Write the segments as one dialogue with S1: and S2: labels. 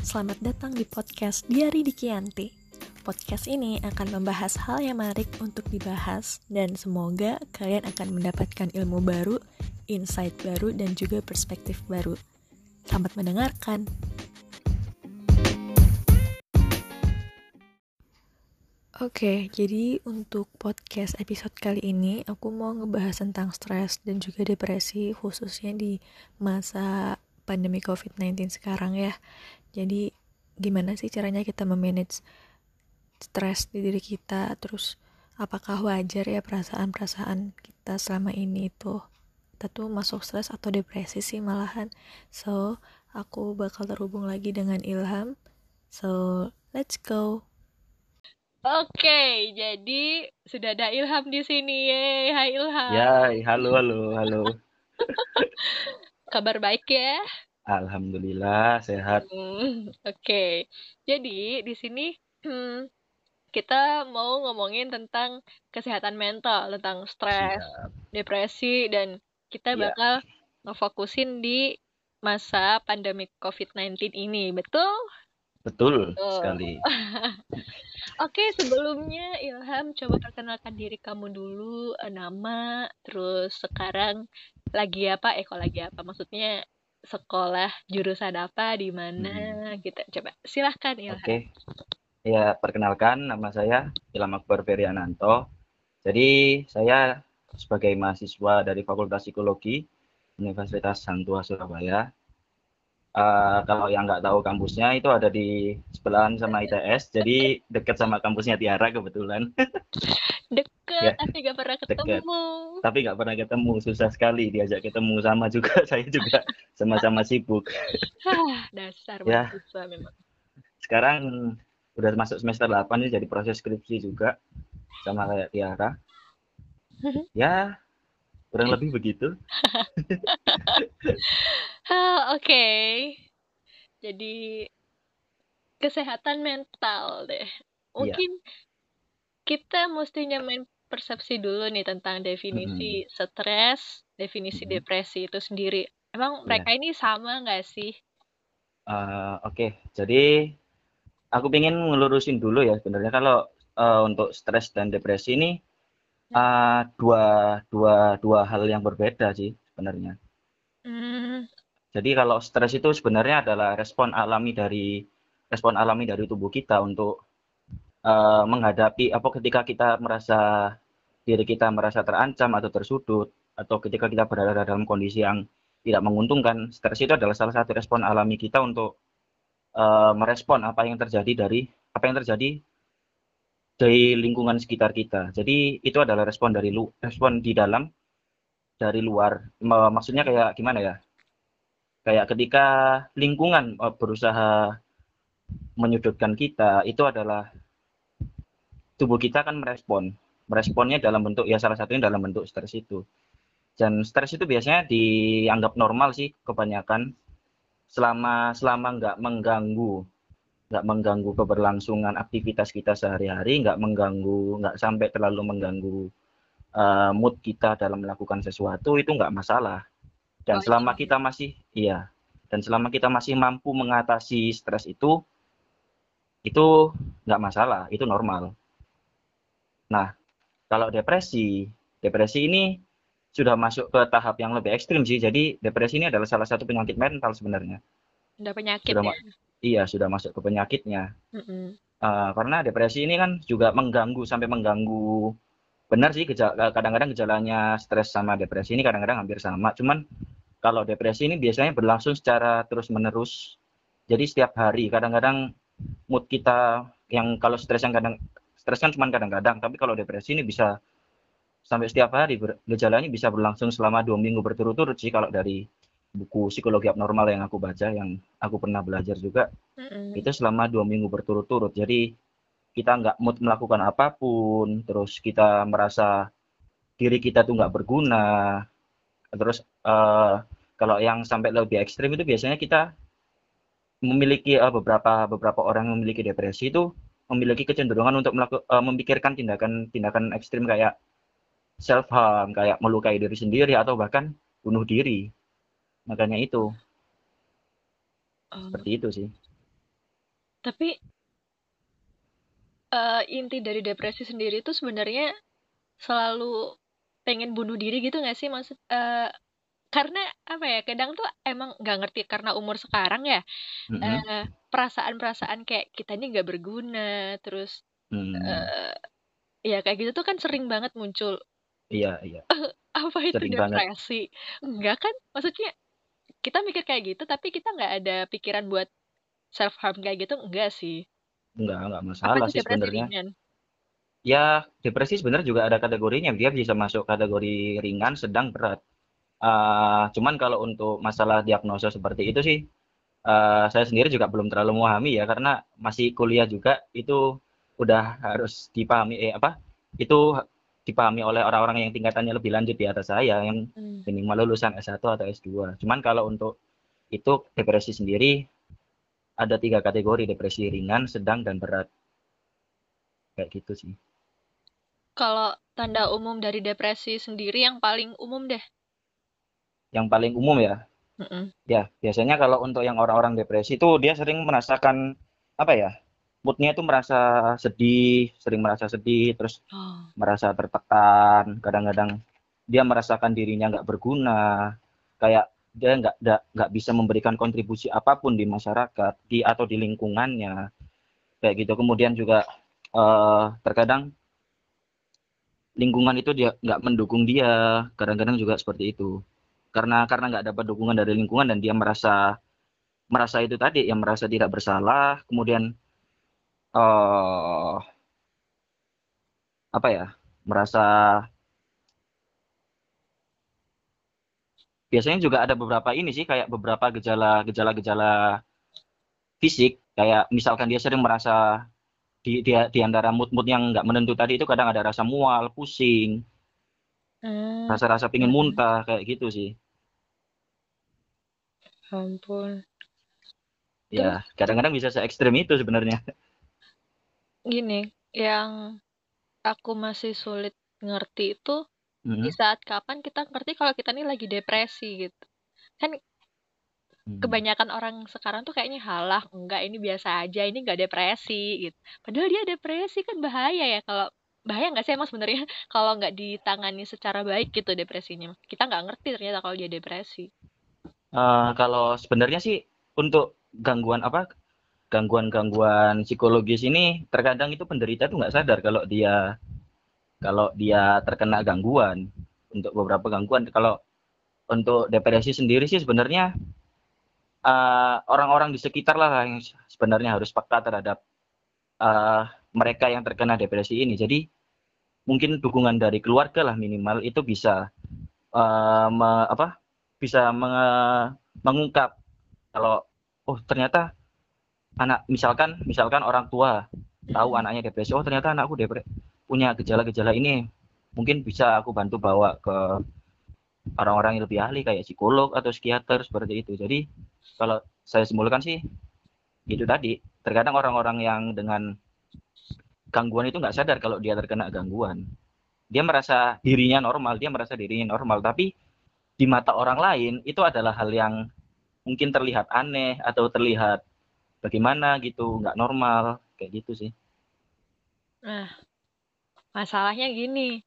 S1: Selamat datang di podcast Diari Dikianti. Podcast ini akan membahas hal yang menarik untuk dibahas dan semoga kalian akan mendapatkan ilmu baru, insight baru, dan juga perspektif baru. Selamat mendengarkan. Oke, jadi untuk podcast episode kali ini aku mau ngebahas tentang stres dan juga depresi khususnya di masa pandemi COVID-19 sekarang ya. Jadi gimana sih caranya kita memanage stres di diri kita terus apakah wajar ya perasaan-perasaan kita selama ini itu kita tuh masuk stres atau depresi sih malahan so aku bakal terhubung lagi dengan Ilham so let's go
S2: Oke, jadi sudah ada Ilham di sini. Yeay, hai Ilham.
S3: Ya, halo, halo, halo.
S2: Kabar baik ya?
S3: Alhamdulillah sehat.
S2: Hmm, Oke, jadi di sini hmm, kita mau ngomongin tentang kesehatan mental, tentang stres,
S3: Siap.
S2: depresi, dan kita
S3: Iya.
S2: bakal ngefokusin di masa pandemi COVID-19 ini, betul?
S3: Betul
S2: Betul.
S3: sekali.
S2: Oke, sebelumnya Ilham coba perkenalkan diri kamu dulu, eh, nama, terus sekarang lagi apa? Eh, kok lagi apa? Maksudnya sekolah jurusan apa, di mana, gitu. Coba silahkan Ilham.
S3: Oke. Ya, perkenalkan nama saya Ilham Akbar Feriananto. Jadi, saya sebagai mahasiswa dari Fakultas Psikologi Universitas Santua Surabaya. Eh, kalau yang nggak tahu kampusnya itu ada di sebelahan sama ITS, jadi dekat sama kampusnya Tiara kebetulan.
S2: Deket,
S3: Ya,
S2: tapi gak pernah ketemu.
S3: Tapi nggak pernah ketemu, susah sekali diajak ketemu sama juga. Saya juga sama-sama sibuk.
S2: Dasar
S3: Ya.
S2: memang.
S3: sekarang udah masuk semester 8 nih jadi proses skripsi juga sama kayak Tiara ya kurang lebih begitu
S2: oke. Jadi kesehatan mental deh. Mungkin kita mesti nyamain persepsi dulu nih tentang definisi stres, definisi
S3: Mhm.
S2: depresi itu sendiri. Emang
S3: Iya.
S2: mereka ini sama nggak sih?
S3: Eh, oke jadi aku pengen ngelurusin dulu ya sebenarnya kalau eh, untuk stres dan depresi ini eh, dua dua dua hal yang berbeda sih sebenarnya
S2: Hmm,
S3: jadi kalau stres itu sebenarnya adalah respon alami dari respon alami dari tubuh kita untuk eh, menghadapi apa ketika kita merasa diri kita merasa terancam atau tersudut atau ketika kita berada dalam kondisi yang tidak menguntungkan stres itu adalah salah satu respon alami kita untuk eh, merespon apa yang terjadi dari apa yang terjadi dari lingkungan sekitar kita. Jadi itu adalah respon dari lu respon di dalam dari luar. Ma- maksudnya kayak gimana ya? Kayak ketika lingkungan eh, berusaha menyudutkan kita itu adalah tubuh kita akan merespon meresponnya dalam bentuk ya salah satunya dalam bentuk stres itu. Dan stres itu biasanya dianggap normal sih kebanyakan. Selama selama nggak mengganggu nggak mengganggu keberlangsungan aktivitas kita sehari-hari nggak mengganggu nggak sampai terlalu mengganggu eh, mood kita dalam melakukan sesuatu itu nggak masalah. Dan
S2: Oh,
S3: selama
S2: iya.
S3: kita masih iya dan selama kita masih mampu mengatasi stres itu itu nggak masalah itu normal. Nah kalau depresi depresi ini sudah masuk ke tahap yang lebih ekstrim sih. Jadi depresi ini adalah salah satu penyakit mental sebenarnya.
S2: Udah penyakit
S3: Sudah,
S2: ya.
S3: Iya sudah masuk ke penyakitnya.
S2: Mm-mm.
S3: Eh, karena depresi ini kan juga mengganggu sampai mengganggu. Benar sih geja- kadang-kadang gejalanya stres sama depresi ini kadang-kadang hampir sama. Cuman kalau depresi ini biasanya berlangsung secara terus-menerus. Jadi setiap hari kadang-kadang mood kita yang kalau stres yang kadang stres kan cuma kadang-kadang tapi kalau depresi ini bisa sampai setiap hari gejalanya bisa berlangsung selama dua minggu berturut-turut sih kalau dari buku psikologi abnormal yang aku baca yang aku pernah belajar juga
S2: Mm-mm.
S3: itu selama dua minggu berturut-turut jadi kita nggak mood melakukan apa pun terus kita merasa diri kita tuh nggak berguna terus eh, kalau yang sampai lebih ekstrim itu biasanya kita memiliki eh, beberapa beberapa orang yang memiliki depresi itu memiliki kecenderungan untuk melakukan memikirkan tindakan-tindakan ekstrim kayak self harm kayak melukai diri sendiri atau bahkan bunuh diri. Makanya itu.
S2: Oh,
S3: seperti itu sih.
S2: Tapi uh, inti dari depresi sendiri itu sebenarnya selalu pengen bunuh diri gitu gak sih? Maksud uh, karena apa ya kadang tuh emang nggak ngerti karena umur sekarang ya mm -hmm. uh, perasaan-perasaan kayak kita ini nggak berguna terus mm. uh, ya kayak gitu tuh kan sering banget muncul.
S3: Iya iya.
S2: Apa itu sering depresi? Banget. enggak kan? Maksudnya kita mikir kayak gitu tapi kita nggak ada pikiran buat self harm kayak gitu enggak sih.
S3: Enggak enggak masalah sih sebenarnya. ya depresi sebenarnya juga ada kategorinya dia bisa masuk kategori ringan sedang berat uh, cuman kalau untuk masalah diagnosa seperti itu sih uh, saya sendiri juga belum terlalu memahami ya karena masih kuliah juga itu udah harus dipahami eh apa itu dipahami oleh orang-orang yang tingkatannya lebih lanjut di atas saya yang hmm. minimal lulusan S1 atau S2. Cuman kalau untuk itu depresi sendiri ada tiga kategori depresi ringan, sedang, dan berat. Kayak gitu sih.
S2: Kalau tanda umum dari depresi sendiri yang paling umum deh?
S3: Yang paling umum ya? Mm -mm. Ya, biasanya kalau untuk yang orang-orang depresi itu dia sering merasakan apa ya? Moodnya itu merasa sedih, sering merasa sedih, terus oh. merasa tertekan. Kadang-kadang dia merasakan dirinya nggak berguna, kayak dia nggak nggak bisa memberikan kontribusi apa pun di masyarakat di atau di lingkungannya kayak gitu kemudian juga uh, terkadang lingkungan itu dia nggak mendukung dia kadang-kadang juga seperti itu karena karena nggak dapat dukungan dari lingkungan dan dia merasa merasa itu tadi yang merasa tidak bersalah. Kemudian uh, apa ya merasa biasanya juga ada beberapa ini sih kayak beberapa gejala gejala gejala fisik. Kayak misalkan dia sering merasa di dia di antara mood-mood yang nggak menentu tadi itu kadang ada rasa mual pusing hmm. rasa-rasa pingin muntah kayak gitu sih
S2: ampun.
S3: Ya kadang-kadang bisa se ekstrim itu sebenarnya.
S2: Gini yang aku masih sulit ngerti itu hmm. di saat kapan kita ngerti kalau kita ini lagi depresi gitu. Kan hmm. kebanyakan orang sekarang tuh kayaknya halah enggak ini biasa aja ini enggak depresi gitu. Padahal dia depresi kan bahaya ya kalau bahaya nggak sih emang sebenarnya? Kalau nggak ditangani secara baik gitu depresinya. Kita nggak ngerti ternyata kalau dia depresi
S3: uh, kalau sebenarnya sih untuk gangguan apa gangguan-gangguan psikologis ini terkadang itu penderita tuh nggak sadar kalau dia kalau dia terkena gangguan. Untuk beberapa gangguan kalau untuk depresi sendiri sih sebenarnya uh, orang-orang di sekitar lah yang sebenarnya harus peka terhadap uh, mereka yang terkena depresi ini. Jadi mungkin dukungan dari keluarga lah minimal itu bisa uh, me, apa bisa menge, mengungkap kalau oh ternyata anak misalkan misalkan orang tua tahu anaknya depresi oh ternyata anakku depresi punya gejala-gejala ini mungkin bisa aku bantu bawa ke orang-orang yang lebih ahli kayak psikolog atau psikiater seperti itu. Jadi kalau saya simpulkan sih itu tadi terkadang orang-orang yang dengan gangguan itu nggak sadar kalau dia terkena gangguan. Dia merasa dirinya normal dia merasa dirinya normal tapi di mata orang lain itu adalah hal yang mungkin terlihat aneh atau terlihat bagaimana gitu nggak normal kayak gitu sih
S2: nah Masalahnya gini,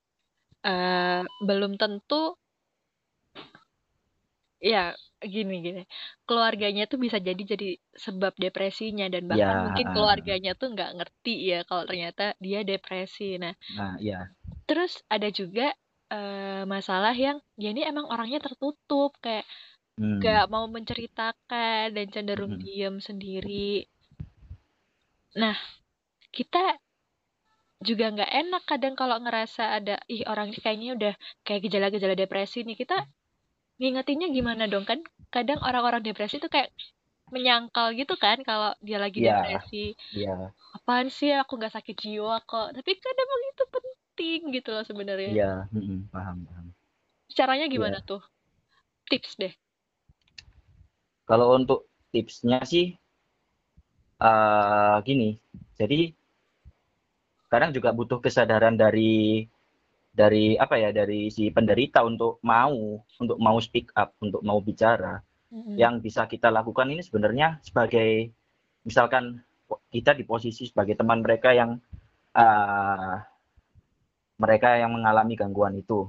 S2: uh, belum tentu ya gini gini, keluarganya tuh bisa jadi jadi sebab depresinya dan bahkan Ya, mungkin keluarganya tuh nggak ngerti ya kalau ternyata dia depresi. Nah
S3: Nah, iya.
S2: terus ada juga, uh, masalah yang dia ini emang orangnya tertutup, kayak nggak hmm. mau menceritakan dan cenderung hmm. diam sendiri. Nah, kita juga nggak enak kadang kalau ngerasa ada ih orang ini kayaknya udah kayak gejala-gejala depresi nih kita ngingetinnya gimana dong kan kadang orang-orang depresi tuh kayak menyangkal gitu kan kalau dia lagi yeah, depresi
S3: yeah.
S2: apaan sih aku nggak sakit jiwa kok tapi kan emang itu penting gitu loh sebenarnya.
S3: Iya mm paham paham.
S2: Caranya gimana yeah. tuh? Tips deh.
S3: Kalau untuk tipsnya sih uh, gini. Jadi kadang juga butuh kesadaran dari dari apa ya dari si penderita untuk mau untuk mau speak up untuk mau bicara. Mm-hmm. yang bisa kita lakukan ini sebenarnya sebagai misalkan kita di posisi sebagai teman mereka yang uh, mereka yang mengalami gangguan itu.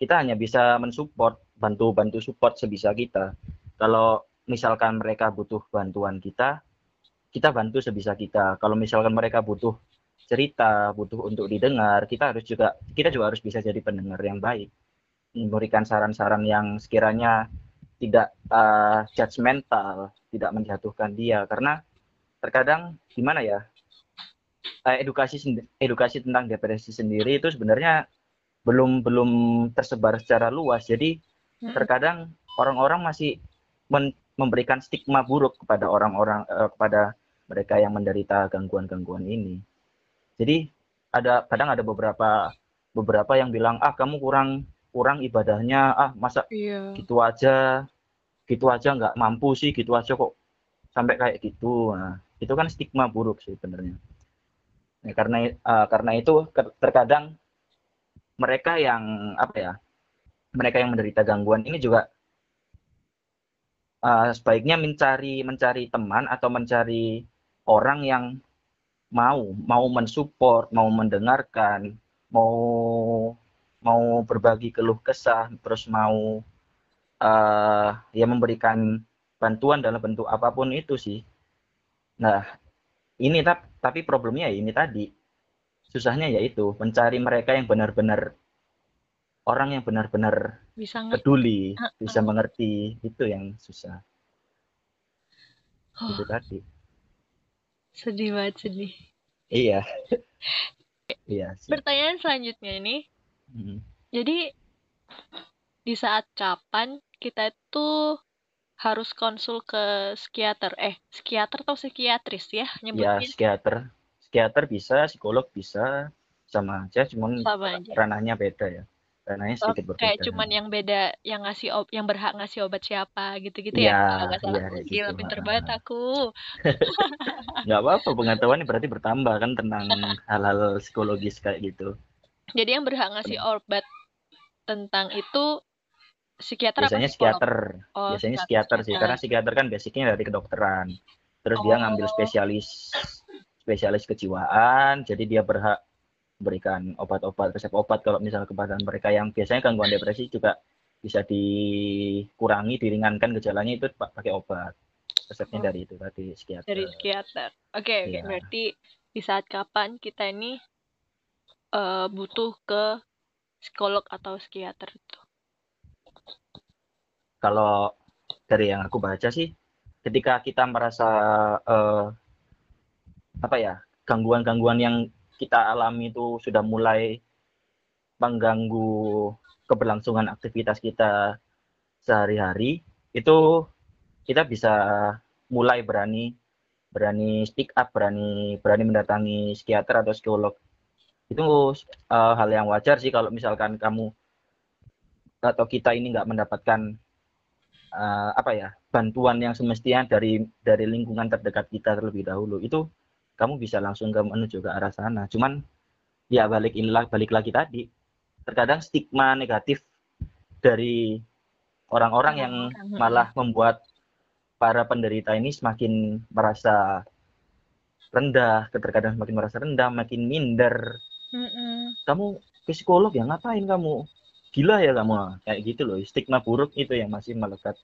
S3: Kita hanya bisa mensupport, bantu-bantu support sebisa kita. Kalau misalkan mereka butuh bantuan kita, kita bantu sebisa kita. Kalau misalkan mereka butuh cerita, butuh untuk didengar, kita harus juga kita juga harus bisa jadi pendengar yang baik. Memberikan saran-saran yang sekiranya tidak uh, judgmental, tidak menjatuhkan dia karena terkadang gimana ya? Uh, edukasi edukasi tentang depresi sendiri itu sebenarnya belum belum tersebar secara luas. Jadi hmm. terkadang orang-orang masih men memberikan stigma buruk kepada orang-orang uh, kepada mereka yang menderita gangguan-gangguan ini. Jadi ada kadang ada beberapa beberapa yang bilang ah kamu kurang kurang ibadahnya ah masa iya. gitu aja gitu aja nggak mampu sih gitu aja kok sampai kayak gitu nah itu kan stigma buruk sih sebenarnya Ya, karena uh, karena itu terkadang mereka yang apa ya mereka yang menderita gangguan ini juga uh, sebaiknya mencari mencari teman atau mencari orang yang mau mau mensupport mau mendengarkan mau mau berbagi keluh kesah terus mau uh, ya memberikan bantuan dalam bentuk apa pun itu sih. Nah ini tapi problemnya ya ini tadi susahnya yaitu mencari mereka yang benar-benar orang yang benar-benar bisa peduli uh, uh. bisa mengerti itu yang susah oh. itu tadi
S2: sedih banget sedih
S3: iya iya
S2: sih. pertanyaan selanjutnya ini hmm. jadi di saat kapan kita tuh harus konsul ke psikiater. Eh psikiater atau psikiatris ya
S3: nyebutnya ya psikiater. Psikiater bisa psikolog bisa sama aja cuman sama aja. ranahnya beda ya. Ranahnya sedikit oh, berbeda.
S2: kayak cuman yang beda yang ngasih ob yang berhak ngasih obat siapa gitu-gitu ya, ya kalau nggak salah ya, gila gitu. pinter banget aku.
S3: Nggak apa-apa pengetahuan berarti bertambah kan tentang hal-hal psikologis kayak gitu.
S2: Jadi yang berhak ngasih obat tentang itu psikiater
S3: biasanya apa psikiater oh, biasanya psikiater sih karena psikiater kan basicnya dari kedokteran terus oh. dia ngambil oh. spesialis spesialis kejiwaan jadi dia berhak berikan obat-obat resep obat kalau misalnya kepada mereka yang biasanya gangguan depresi juga bisa dikurangi diringankan gejalanya itu pakai obat resepnya oh. dari itu tadi psikiater
S2: dari psikiater oke okay, okay. ya. berarti di saat kapan kita ini uh, butuh ke psikolog atau psikiater itu
S3: kalau dari yang aku baca sih ketika kita merasa uh, apa ya gangguan-gangguan yang kita alami itu sudah mulai mengganggu keberlangsungan aktivitas kita sehari-hari itu kita bisa mulai berani berani speak up berani berani mendatangi psikiater atau psikolog. Itu uh, hal yang wajar sih kalau misalkan kamu atau kita ini nggak mendapatkan uh, apa ya bantuan yang semestinya dari dari lingkungan terdekat kita terlebih dahulu itu kamu bisa langsung ke menuju ke arah sana cuman ya balik inilah balik lagi tadi terkadang stigma negatif dari orang-orang yang malah membuat para penderita ini semakin merasa rendah, terkadang semakin merasa rendah, makin minder. Mm -mm. Kamu psikolog ya ngapain kamu? Gila ya kamu. Kayak gitu loh stigma buruk itu yang masih melekat.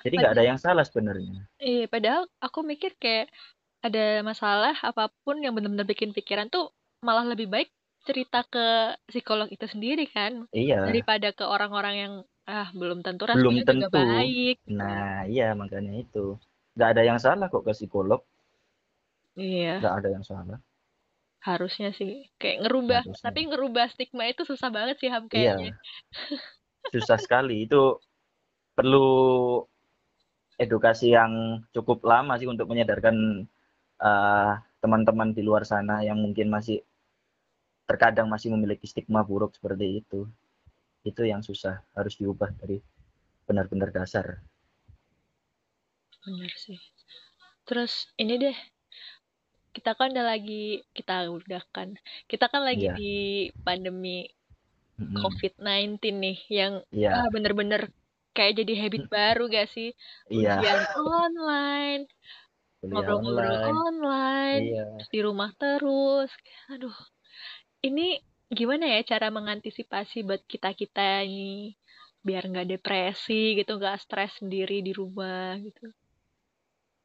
S3: Jadi nggak ada yang salah sebenarnya.
S2: Iya padahal aku mikir kayak ada masalah apa pun yang benar-benar bikin pikiran tuh malah lebih baik cerita ke psikolog itu sendiri kan
S3: iya.
S2: daripada ke orang-orang yang ah belum tentu
S3: belum tentu. juga baik nah iya makanya itu. Nggak ada yang salah kok ke psikolog.
S2: Iya.
S3: Nggak ada yang salah
S2: Harusnya sih, kayak ngerubah Harusnya. tapi ngerubah stigma itu susah banget sih Ham Iya. kayaknya.
S3: Susah sekali. Itu perlu edukasi yang cukup lama sih untuk menyadarkan uh, teman-teman di luar sana yang mungkin masih terkadang masih memiliki stigma buruk seperti itu. Itu yang susah, harus diubah dari benar-benar dasar.
S2: Benar sih. Terus ini deh, kita kan udah lagi kita udah kan kita kan lagi yeah. di pandemi mm-hmm. COVID-19 nih yang yeah. ah, bener-bener kayak jadi habit baru gak sih
S3: iya. ujian
S2: online
S3: kuliah
S2: ngobrol-ngobrol
S3: online.
S2: online, terus di rumah terus. Aduh, ini gimana ya cara mengantisipasi buat kita-kita ini biar nggak depresi gitu, nggak stres sendiri di rumah gitu.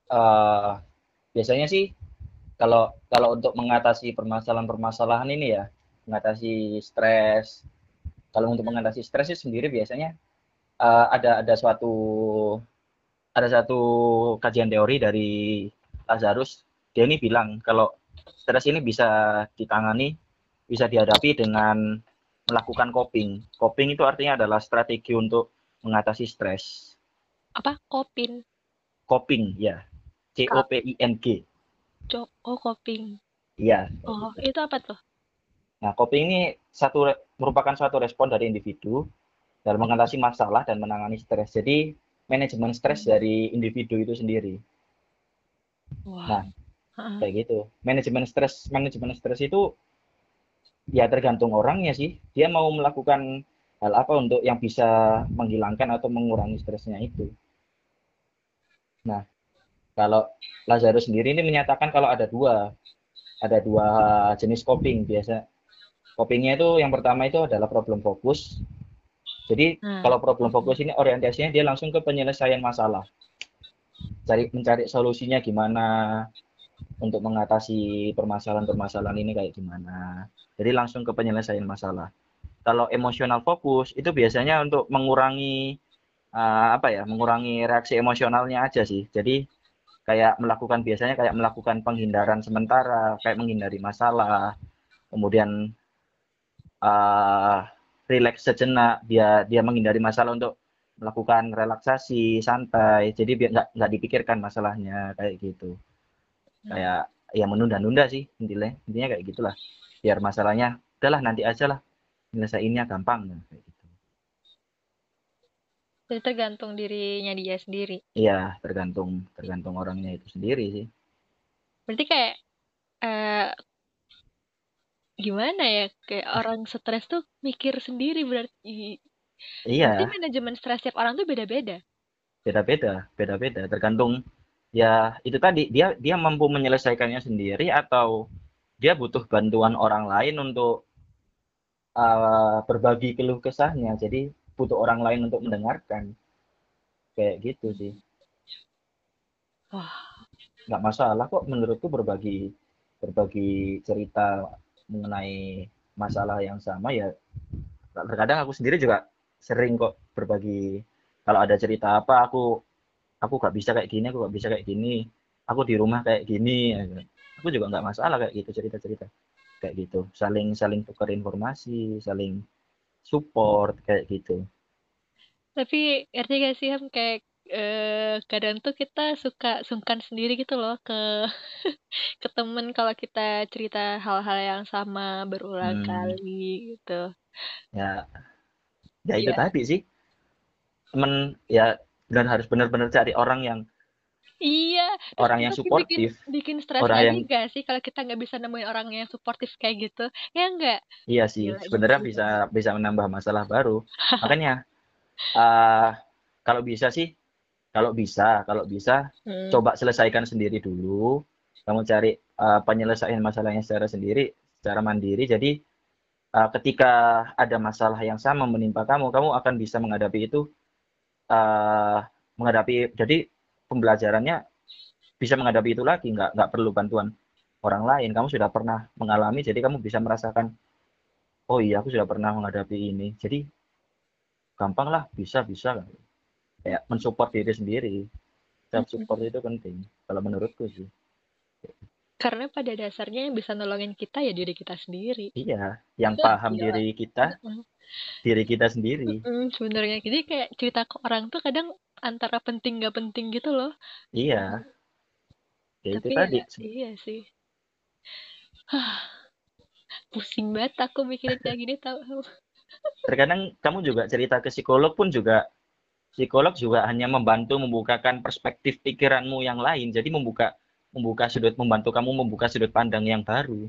S3: Eh, biasanya sih kalau kalau untuk mengatasi permasalahan-permasalahan ini ya, mengatasi stres. Kalau untuk mengatasi stres sendiri biasanya eh, ada ada suatu ada satu kajian teori dari Lazarus. Dia ini bilang kalau stres ini bisa ditangani, bisa dihadapi dengan melakukan coping. Coping itu artinya adalah strategi untuk mengatasi stres.
S2: Apa? Kopin.
S3: Coping, ya. C O P I N G.
S2: Co- Oh, coping.
S3: Iya.
S2: Oh, itu apa tuh?
S3: Nah, coping ini satu merupakan suatu respon dari individu dalam mengatasi masalah dan menangani stres. Jadi, manajemen stres dari individu itu sendiri.
S2: Wah.
S3: Nah,
S2: Heeh.
S3: kayak gitu. Manajemen stres, manajemen stres itu ya tergantung orangnya sih. Dia mau melakukan hal apa untuk yang bisa menghilangkan atau mengurangi stresnya itu. Nah, kalau Lazarus sendiri ini menyatakan kalau ada dua, ada dua jenis coping biasa. Copingnya itu yang pertama itu adalah problem fokus. Jadi
S2: Nah,
S3: kalau problem fokus ini orientasinya dia langsung ke penyelesaian masalah. Cari mencari solusinya gimana untuk mengatasi permasalahan-permasalahan ini kayak gimana. Jadi langsung ke penyelesaian masalah. Kalau emosional fokus itu biasanya untuk mengurangi eh, apa ya, mengurangi reaksi emosionalnya aja sih. Jadi kayak melakukan biasanya kayak melakukan penghindaran sementara, kayak menghindari masalah, kemudian eh relax sejenak, dia dia menghindari masalah untuk melakukan relaksasi, santai. Jadi biar nggak nggak dipikirkan masalahnya kayak gitu. Kayak ya menunda-nunda sih intinya, intinya kayak gitulah. Biar masalahnya udahlah nanti aja lah nyelesainnya gampang kayak gitu.
S2: Jadi tergantung dirinya dia sendiri.
S3: Iya, tergantung tergantung orangnya itu sendiri sih.
S2: Berarti kayak eh gimana ya? Kayak orang stres tuh mikir sendiri berarti.
S3: Iya.
S2: Berarti manajemen stres tiap orang tuh beda-beda.
S3: beda-beda beda-beda tergantung ya itu tadi dia dia mampu menyelesaikannya sendiri atau dia butuh bantuan orang lain untuk uh, berbagi keluh kesahnya jadi butuh orang lain untuk mendengarkan. Kayak gitu sih. Nggak masalah kok menurutku berbagi berbagi cerita mengenai masalah yang sama ya. Terkadang aku sendiri juga sering kok berbagi kalau ada cerita apa aku aku gak bisa kayak gini aku gak bisa kayak gini aku di rumah kayak gini aku juga nggak masalah kayak gitu cerita-cerita. Kayak gitu. Saling saling tukar informasi saling support kayak gitu
S2: tapi ngerti gak sih Ham kayak eh, kadang tuh kita suka sungkan sendiri gitu loh ke ke temen kalau kita cerita hal-hal yang sama berulang
S3: Hmm.
S2: kali gitu.
S3: ya ya itu
S2: Iya.
S3: tadi sih temen ya benar harus benar-benar cari orang yang
S2: Iya, terus
S3: orang yang
S2: itu bikin
S3: suportif
S2: bikin stres
S3: orang
S2: lagi
S3: yang
S2: gak sih kalau kita nggak bisa nemuin orang yang suportif kayak gitu? Ya enggak?
S3: iya sih
S2: Gila,
S3: sebenarnya bisa bisa menambah masalah baru makanya eh kalau bisa sih kalau bisa kalau bisa
S2: Hmm.
S3: coba selesaikan sendiri dulu kamu cari eh, penyelesaian masalahnya secara sendiri secara mandiri jadi eh, ketika ada masalah yang sama menimpa kamu kamu akan bisa menghadapi itu eh menghadapi jadi pembelajarannya bisa menghadapi itu lagi. Nggak nggak perlu bantuan orang lain. Kamu sudah pernah mengalami jadi kamu bisa merasakan oh iya aku sudah pernah menghadapi ini. Jadi gampang lah bisa bisa kayak mensupport diri sendiri. Self support itu penting kalau menurutku sih.
S2: Karena pada dasarnya yang bisa nolongin kita ya diri kita sendiri.
S3: iya yang
S2: Itu
S3: paham
S2: gila.
S3: diri kita diri kita sendiri.
S2: Sebenarnya. Jadi kayak cerita ke orang tuh kadang antara penting gak penting gitu loh.
S3: iya ya itu
S2: Tapi
S3: tadi
S2: ya, iya sih. Pusing banget aku mikirin kayak gini tau.
S3: terkadang kamu juga cerita ke psikolog pun juga psikolog juga hanya membantu membukakan perspektif pikiranmu yang lain jadi membuka membuka sudut membantu kamu membuka sudut pandang yang baru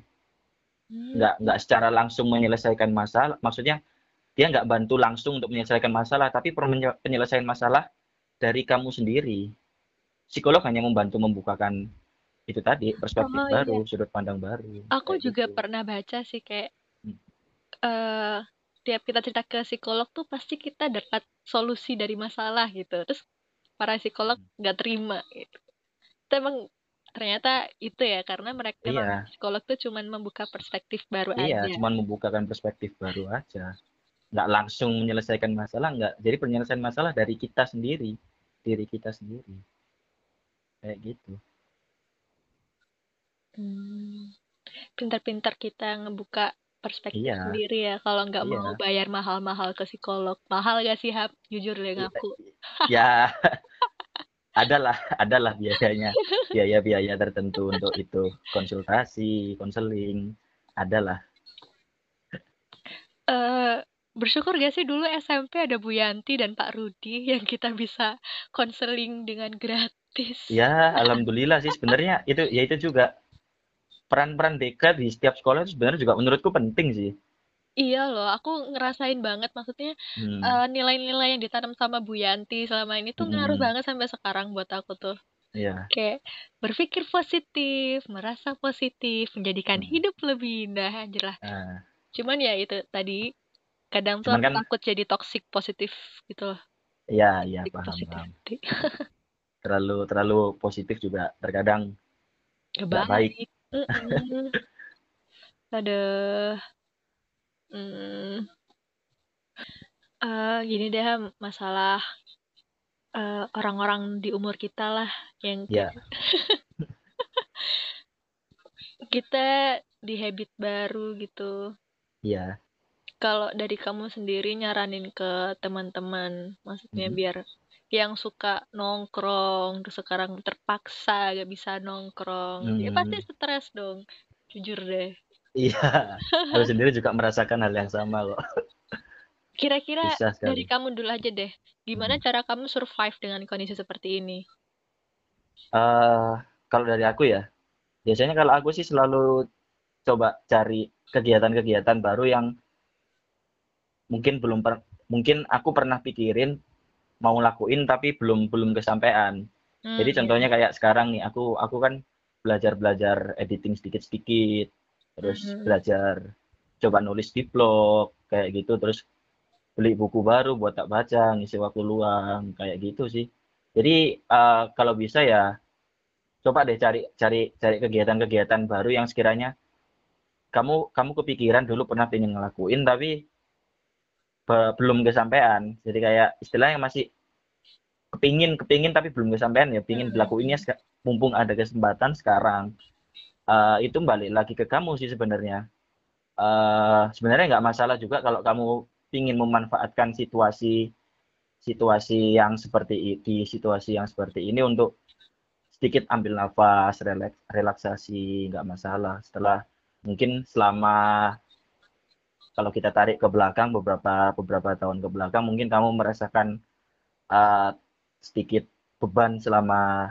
S2: Hmm.
S3: nggak nggak secara langsung menyelesaikan masalah maksudnya dia nggak bantu langsung untuk menyelesaikan masalah tapi penyelesaian masalah dari kamu sendiri psikolog hanya membantu membukakan itu tadi perspektif
S2: Oh
S3: baru,
S2: iya,
S3: sudut pandang baru,
S2: aku juga
S3: gitu.
S2: pernah baca sih kayak
S3: Hmm.
S2: eh tiap kita cerita ke psikolog tuh pasti kita dapat solusi dari masalah gitu. Terus para psikolog
S3: Hmm.
S2: nggak terima gitu. Itu emang ternyata itu ya karena mereka
S3: Iya,
S2: psikolog tuh cuman membuka perspektif baru
S3: iya,
S2: aja.
S3: cuman membukakan perspektif baru aja. Nggak langsung menyelesaikan masalah, nggak. Jadi penyelesaian masalah dari kita sendiri, diri kita sendiri. Kayak gitu.
S2: Hmm. Pintar-pintar kita ngebuka perspektif
S3: Iya,
S2: sendiri ya kalau nggak mau
S3: iya.
S2: bayar mahal-mahal ke psikolog. Mahal gak sih, Hap? Jujur deh
S3: Iya,
S2: ngaku.
S3: Ya, adalah, adalah biayanya, biaya-biaya tertentu untuk itu konsultasi, konseling, adalah.
S2: Eh, bersyukur gak sih dulu SMP ada Bu Yanti dan Pak Rudi yang kita bisa konseling dengan gratis.
S3: Ya, alhamdulillah sih sebenarnya itu ya itu juga peran-peran BK di setiap sekolah itu sebenarnya juga menurutku penting sih.
S2: Iya loh, aku ngerasain banget maksudnya
S3: Hmm.
S2: eh, nilai-nilai yang ditanam sama Bu Yanti selama ini tuh ngaruh
S3: Mm-mm.
S2: banget sampai sekarang buat aku tuh.
S3: Iya.
S2: Kayak berpikir positif, merasa positif, menjadikan
S3: Hmm.
S2: hidup lebih indah, anjir lah.
S3: Nah,
S2: Cuman ya itu tadi kadang tuh
S3: cuman
S2: aku
S3: kan
S2: takut jadi toxic positif gitu loh.
S3: ya ya
S2: Toxic
S3: paham paham. Terlalu terlalu positif juga terkadang
S2: Gak
S3: nggak baik.
S2: baik. Mm-mm. Aduh. Hmm. Eh, gini deh, masalah eh, orang-orang di umur kita lah yang
S3: Ya,
S2: kayak kita di habit baru gitu.
S3: iya.
S2: Kalau dari kamu sendiri nyaranin ke teman-teman, maksudnya
S3: Mhm.
S2: biar yang suka nongkrong, terus sekarang terpaksa gak bisa nongkrong, ya pasti
S3: Hmm.
S2: stres dong. Jujur deh.
S3: Iya. Aku sendiri juga merasakan hal yang sama kok.
S2: Kira-kira dari kamu dulu aja deh, gimana
S3: Mhm.
S2: cara kamu survive dengan kondisi seperti ini?
S3: Eh, kalau dari aku ya, biasanya kalau aku sih selalu coba cari kegiatan-kegiatan baru yang mungkin belum per, mungkin aku pernah pikirin mau lakuin tapi belum belum kesampaian.
S2: Hmm,
S3: Jadi
S2: iya.
S3: contohnya kayak sekarang nih, aku aku kan belajar-belajar editing sedikit-sedikit, terus
S2: Mhm.
S3: belajar coba nulis di blog kayak gitu, terus beli buku baru buat tak baca, ngisi waktu luang kayak gitu sih. Jadi eh, kalau bisa ya coba deh cari cari cari kegiatan-kegiatan baru yang sekiranya kamu kamu kepikiran dulu pernah pengen ngelakuin tapi belum kesampaian. Jadi kayak istilahnya masih kepingin kepingin tapi belum kesampaian ya pingin
S2: Hmm.
S3: dilakuinnya mumpung ada kesempatan sekarang Eh, itu balik lagi ke kamu sih sebenarnya Eh, sebenarnya nggak masalah juga kalau kamu pingin memanfaatkan situasi situasi yang seperti di situasi yang seperti ini untuk sedikit ambil nafas relaks relaksasi nggak masalah setelah mungkin selama kalau kita tarik ke belakang beberapa beberapa tahun ke belakang mungkin kamu merasakan uh, sedikit beban selama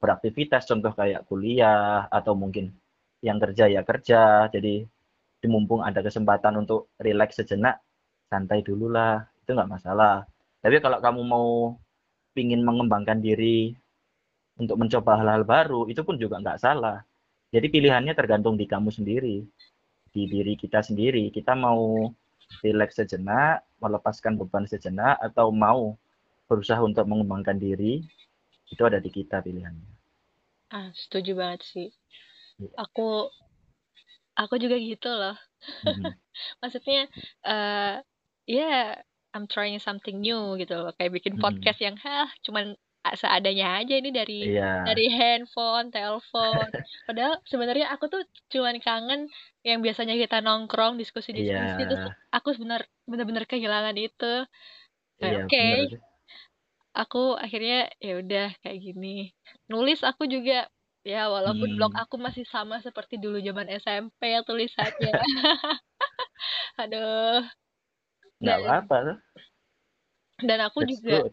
S3: beraktivitas contoh kayak kuliah atau mungkin yang kerja ya kerja. Jadi di mumpung ada kesempatan untuk rileks sejenak santai dulu lah itu nggak masalah. Tapi kalau kamu mau pingin mengembangkan diri untuk mencoba hal-hal baru itu pun juga nggak salah. Jadi pilihannya tergantung di kamu sendiri di diri kita sendiri kita mau rileks sejenak melepaskan beban sejenak atau mau berusaha untuk mengembangkan diri itu ada di kita pilihannya
S2: Ah, setuju banget sih.
S3: Iya.
S2: Aku aku juga gitu loh.
S3: Mhm.
S2: Maksudnya eh ya I'm trying something new gitu loh. Kayak bikin
S3: Mhm.
S2: podcast yang hah cuman seadanya aja ini dari
S3: iya
S2: dari handphone, telepon. Padahal sebenarnya aku tuh cuman kangen yang biasanya kita nongkrong diskusi-diskusi terus
S3: iya
S2: aku benar benar-benar kehilangan itu.
S3: Iya
S2: oke,
S3: bener
S2: aku akhirnya ya udah kayak gini. Nulis aku juga ya walaupun blog
S3: Hmm.
S2: aku masih sama seperti dulu zaman SMP tulisannya. Aduh.
S3: nggak apa-apa
S2: dan aku
S3: that's
S2: juga
S3: good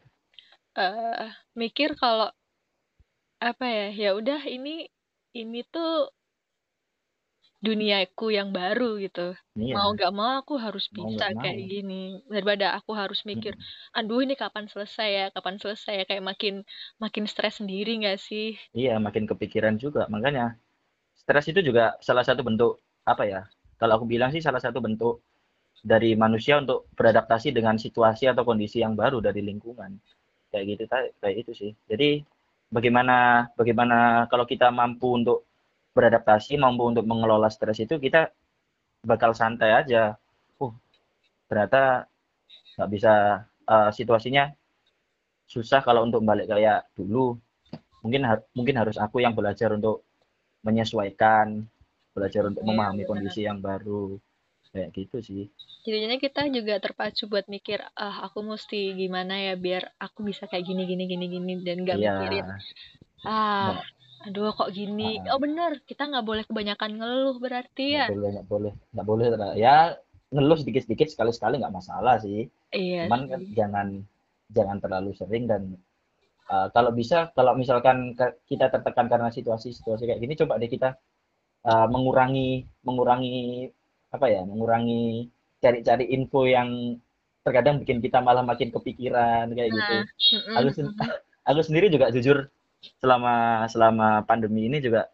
S2: eh mikir kalau apa ya? Ya udah ini ini tuh duniaku yang baru gitu.
S3: Iya.
S2: Mau gak mau aku harus
S3: Mau
S2: bisa
S3: nggak
S2: kayak
S3: mau.
S2: gini. Daripada aku harus mikir,
S3: Mm-mm.
S2: aduh ini kapan selesai ya, kapan selesai ya, kayak makin makin stres sendiri gak sih?
S3: Iya, makin kepikiran juga. Makanya stres itu juga salah satu bentuk apa ya? Kalau aku bilang sih salah satu bentuk dari manusia untuk beradaptasi dengan situasi atau kondisi yang baru dari lingkungan. Kayak gitu kayak itu sih. Jadi bagaimana bagaimana kalau kita mampu untuk beradaptasi, mampu untuk mengelola stres itu kita bakal santai aja. Uh, ternyata nggak bisa uh, situasinya susah kalau untuk balik kayak dulu. Mungkin har mungkin harus aku yang belajar untuk menyesuaikan, belajar untuk
S2: Iya,
S3: memahami kondisi yang baru. Kayak gitu sih.
S2: Jadinya kita juga terpacu buat mikir, ah aku mesti gimana ya biar aku bisa kayak gini gini gini gini dan nggak
S3: Iya.
S2: mikirin ah
S3: Nggak
S2: aduh kok gini.
S3: uh,
S2: Oh bener, kita nggak boleh kebanyakan ngeluh berarti
S3: nggak
S2: ya.
S3: boleh nggak boleh nggak boleh ya ngeluh sedikit-sedikit sekali-sekali nggak masalah sih.
S2: Iya
S3: Cuman kan
S2: sih.
S3: jangan jangan terlalu sering dan uh, kalau bisa kalau misalkan kita tertekan karena situasi-situasi kayak gini coba deh kita uh, mengurangi mengurangi apa ya mengurangi cari-cari info yang terkadang bikin kita malah makin kepikiran kayak gitu.
S2: Nah,
S3: Aku sen- aku sendiri juga jujur selama selama pandemi ini juga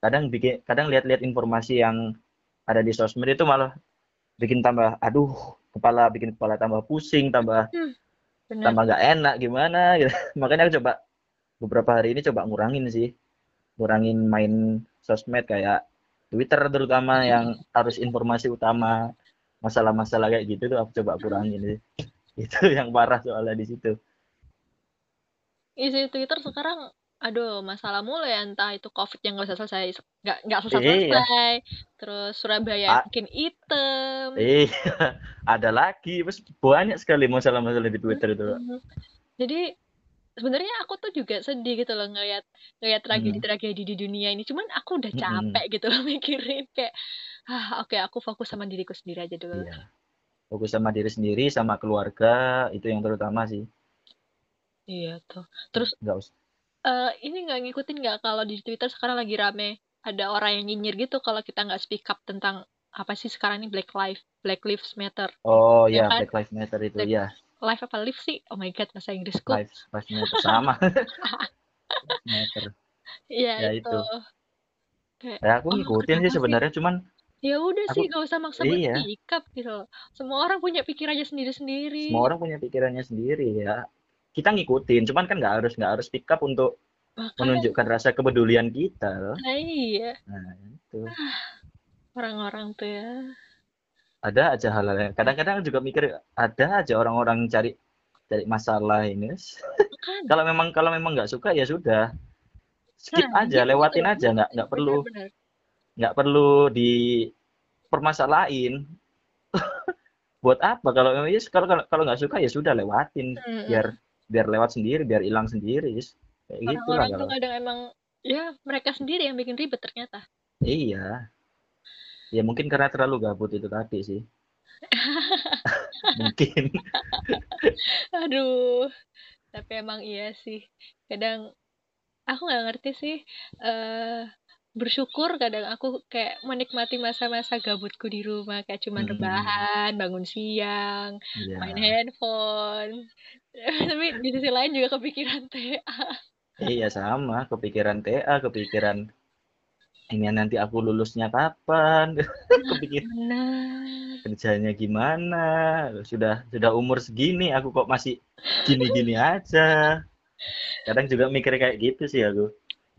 S3: kadang bikin kadang lihat-lihat informasi yang ada di sosmed itu malah bikin tambah aduh kepala bikin kepala tambah pusing tambah
S2: Hmm, bener.
S3: tambah nggak enak gimana gitu makanya aku coba beberapa hari ini coba ngurangin sih ngurangin main sosmed kayak Twitter terutama yang harus informasi utama masalah-masalah kayak gitu tuh aku coba kurangin sih itu yang parah soalnya di situ
S2: Isi Twitter sekarang, aduh masalah mulu ya entah itu COVID yang nggak selesai nggak nggak selesai
S3: iya
S2: selesai. Terus Surabaya
S3: Ah,
S2: makin hitam.
S3: iya ada lagi Terus banyak sekali masalah-masalah di Twitter itu.
S2: Jadi sebenarnya aku tuh juga sedih gitu loh ngeliat
S3: Hmm,
S2: tragedi-tragedi di dunia ini. Cuman aku udah capek gitu loh mikirin kayak, ah oke aku fokus sama diriku sendiri aja dulu.
S3: iya. Fokus sama diri sendiri sama keluarga itu yang terutama sih.
S2: Iya tuh. Terus
S3: nggak usah
S2: eh ini nggak ngikutin nggak kalau di Twitter sekarang lagi rame ada orang yang nyinyir gitu kalau kita nggak speak up tentang apa sih sekarang ini Black Lives Black Lives Matter.
S3: Oh
S2: ya
S3: ya
S2: kan?
S3: Black Lives Matter itu
S2: Black
S3: ya
S2: Life apa Lives sih? Oh my god bahasa Inggrisku.
S3: Lives Matter. Sama. Matter.
S2: Iya
S3: ya
S2: itu.
S3: itu.
S2: Kayak
S3: ya aku
S2: oh
S3: ngikutin
S2: kenapa
S3: sih
S2: sih
S3: sebenarnya cuman
S2: ya udah sih
S3: aku
S2: gak usah maksa buat
S3: iya.
S2: up gitu semua orang punya pikirannya
S3: semua
S2: sendiri-sendiri.
S3: Orang punya pikirannya sendiri ya. Kita ngikutin cuman kan nggak harus nggak harus pick up untuk
S2: makanya
S3: menunjukkan rasa kepedulian kita loh.
S2: Ah, iya.
S3: Nah itu.
S2: Orang-orang tuh ya
S3: ada aja hal-hal yang kadang-kadang juga mikir ada aja orang-orang cari cari masalah ini.
S2: Kan.
S3: Kalau memang kalau memang nggak suka ya sudah. Skip
S2: nah
S3: aja
S2: gitu
S3: lewatin aja nggak nggak perlu nggak perlu dipermasalahin buat apa? Kalau memang yes, kalau kalau nggak suka ya sudah lewatin.
S2: Mm-mm.
S3: biar biar lewat sendiri biar hilang sendiri. Gitulah
S2: orang-orang tuh
S3: kalau.
S2: kadang emang ya mereka sendiri yang bikin ribet ternyata.
S3: Iya ya mungkin karena terlalu gabut itu tadi sih. Mungkin.
S2: Aduh tapi emang iya sih. Kadang aku nggak ngerti sih eh bersyukur kadang aku kayak menikmati masa-masa gabutku di rumah kayak cuman
S3: Hmm,
S2: rebahan bangun siang main
S3: ya
S2: handphone. Tapi di sisi lain juga kepikiran TA
S3: iya sama. Kepikiran TA kepikiran ini nanti aku lulusnya kapan? Kepikiran
S2: benar.
S3: kerjanya gimana? Sudah sudah umur segini aku kok masih gini-gini aja. Kadang juga mikir kayak gitu sih aku.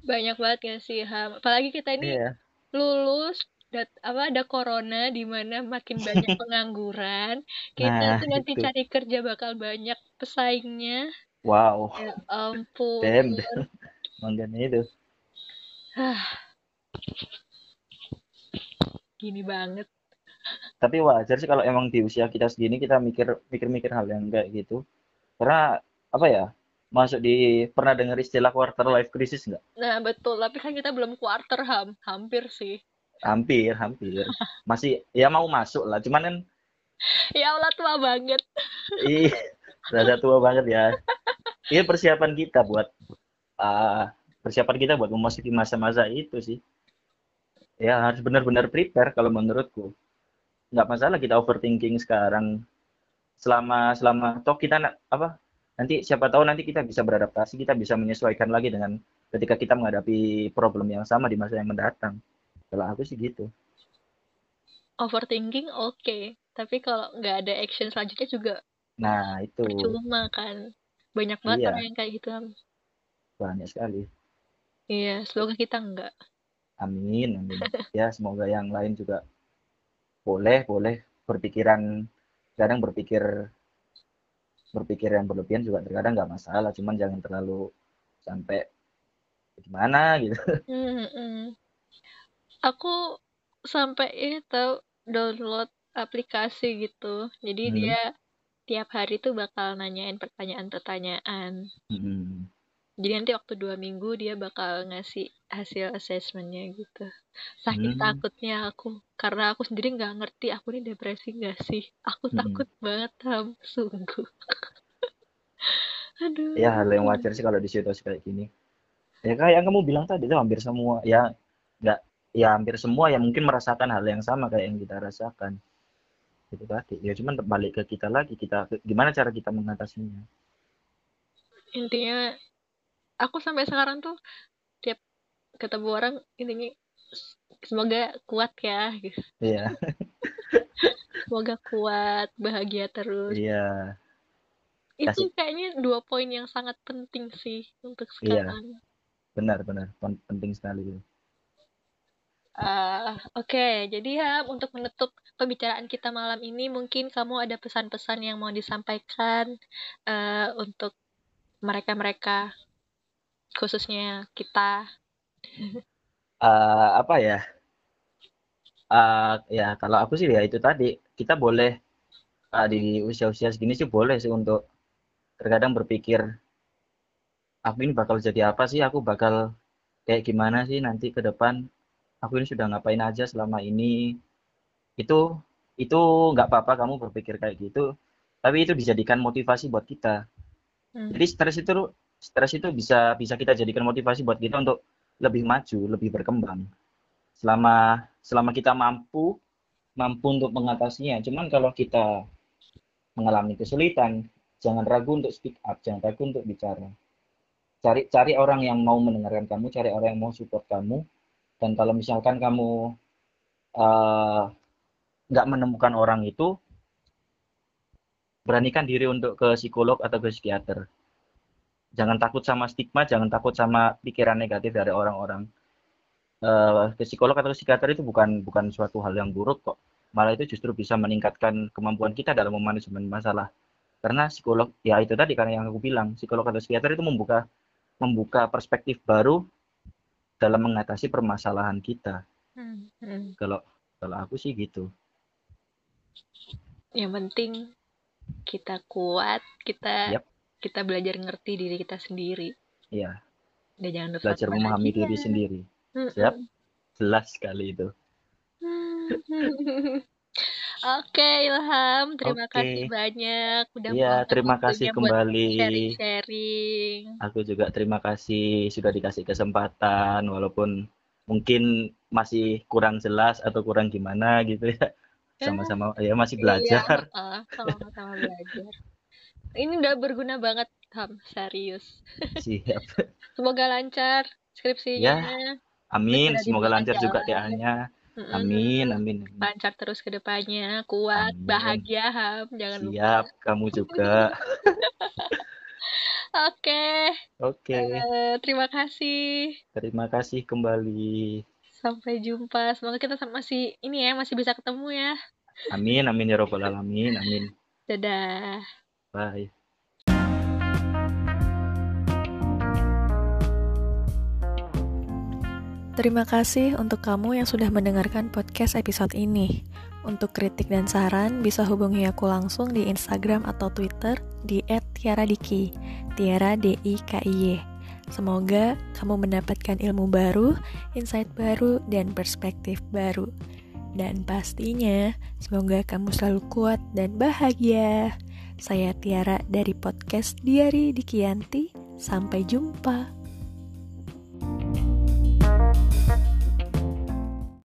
S2: Banyak banget gak sih Ham. Apalagi kita ini
S3: iya.
S2: lulus dat apa ada corona di mana makin banyak pengangguran kita
S3: nah
S2: tuh nanti
S3: itu
S2: cari kerja bakal banyak pesaingnya.
S3: Wow.
S2: Ya ampun.
S3: Makanya itu
S2: gini banget.
S3: Tapi wajar sih kalau emang di usia kita segini kita mikir mikir-mikir hal yang kayak gitu. Karena apa ya masuk di pernah dengar istilah quarter life crisis nggak?
S2: Nah betul. Tapi kan kita belum quarter Ham hampir sih.
S3: Hampir hampir. Masih ya mau masuk lah. Cuman kan
S2: ya Allah tua banget.
S3: Ih rada tua banget ya. Ini persiapan kita buat ah, persiapan kita buat memasuki masa-masa itu sih ya harus benar-benar prepare kalau menurutku. Nggak masalah kita overthinking sekarang. Selama selama toh kita apa nanti siapa tahu nanti kita bisa beradaptasi kita bisa menyesuaikan lagi dengan ketika kita menghadapi problem yang sama di masa yang mendatang. Kalau aku sih gitu.
S2: Overthinking oke. Okay. tapi kalau nggak ada action selanjutnya juga
S3: nah itu.
S2: percuma kan. Banyak banget iya. orang yang kayak gitu.
S3: Banyak sekali.
S2: Iya semoga kita enggak
S3: amin amin ya semoga yang lain juga boleh boleh berpikiran kadang berpikir berpikir yang berlebihan juga terkadang nggak masalah cuman jangan terlalu sampai gimana gitu
S2: hmm. aku sampai ini tahu download aplikasi gitu jadi hmm. dia tiap hari tuh bakal nanyain pertanyaan-pertanyaan hmm. Jadi nanti waktu dua minggu dia bakal ngasih hasil assessmentnya gitu. Saking hmm. takutnya aku karena aku sendiri nggak ngerti aku ini depresi nggak sih? Aku hmm. takut banget ham sungguh.
S3: Aduh. Ya hal yang wajar sih kalau di situasi kayak gini. Ya kayak yang kamu bilang tadi itu hampir semua ya nggak ya hampir semua yang mungkin merasakan hal yang sama kayak yang kita rasakan. Itu tadi. Ya cuman balik ke kita lagi kita gimana cara kita mengatasinya?
S2: Intinya aku sampai sekarang tuh tiap ketemu orang intinya semoga kuat ya gitu.
S3: Iya.
S2: Semoga kuat bahagia terus.
S3: Iya.
S2: Itu kayaknya dua poin yang sangat penting sih untuk iya. sekarang. Iya.
S3: benar. Benar penting sekali
S2: Uh, Oke, okay. jadi ya untuk menutup pembicaraan kita malam ini, mungkin kamu ada pesan-pesan yang mau disampaikan uh, untuk mereka-mereka, khususnya kita.
S3: Uh, apa ya? Uh, ya kalau aku sih ya itu tadi kita boleh uh, di usia-usia segini sih boleh sih untuk terkadang berpikir aku ini bakal jadi apa sih? Aku bakal kayak gimana sih nanti ke depan? aku ini sudah ngapain aja selama ini itu itu nggak apa-apa kamu berpikir kayak gitu tapi itu dijadikan motivasi buat kita hmm. jadi stres itu stres itu bisa bisa kita jadikan motivasi buat kita untuk lebih maju lebih berkembang. Selama selama kita mampu mampu untuk mengatasinya. Cuman kalau kita mengalami kesulitan jangan ragu untuk speak up jangan ragu untuk bicara. Cari cari orang yang mau mendengarkan kamu cari orang yang mau support kamu. Dan kalau misalkan kamu eh, nggak uh, menemukan orang itu beranikan diri untuk ke psikolog atau ke psikiater jangan takut sama stigma jangan takut sama pikiran negatif dari orang-orang uh, ke psikolog atau psikiater itu bukan bukan suatu hal yang buruk kok malah itu justru bisa meningkatkan kemampuan kita dalam memanajemen masalah karena psikolog ya itu tadi karena yang aku bilang psikolog atau psikiater itu membuka membuka perspektif baru dalam mengatasi permasalahan kita. Hmm, hmm. Kalau kalau aku sih gitu.
S2: Yang penting kita kuat, kita yep. Kita belajar ngerti diri kita sendiri.
S3: Iya.
S2: Dan jangan lupa
S3: belajar memahami diri sendiri. Hmm, Siap? Jelas sekali itu.
S2: Oke Ilham, terima Oke. kasih banyak
S3: udah Iya, terima kasih kembali.
S2: sharing-sharing.
S3: Aku juga terima kasih sudah dikasih kesempatan walaupun mungkin masih kurang jelas atau kurang gimana gitu ya. Sama-sama ya masih iya, belajar.
S2: Iya, sama-sama belajar. Ini udah berguna banget, Ham, serius.
S3: Siap.
S2: Semoga lancar skripsinya.
S3: Ya. Amin, semoga lancar juga TA-nya. Amin, amin.
S2: Lancar terus ke depannya, kuat, amin. bahagia, Ham. Jangan
S3: Siap, lupa. Siap, kamu juga.
S2: Oke.
S3: Oke.
S2: Uh, terima kasih.
S3: Terima kasih kembali.
S2: Sampai jumpa. Semoga kita masih ini ya, masih bisa ketemu ya.
S3: Amin, amin ya robbal alamin. Amin.
S2: Dadah.
S3: Bye.
S1: Terima kasih untuk kamu yang sudah mendengarkan podcast episode ini. Untuk kritik dan saran, bisa hubungi aku langsung di Instagram atau Twitter di @tiaradiki, Tiara D I K I Y. Semoga kamu mendapatkan ilmu baru, insight baru, dan perspektif baru. Dan pastinya, semoga kamu selalu kuat dan bahagia. Saya Tiara dari podcast Diari Dikianti. Sampai jumpa. thank you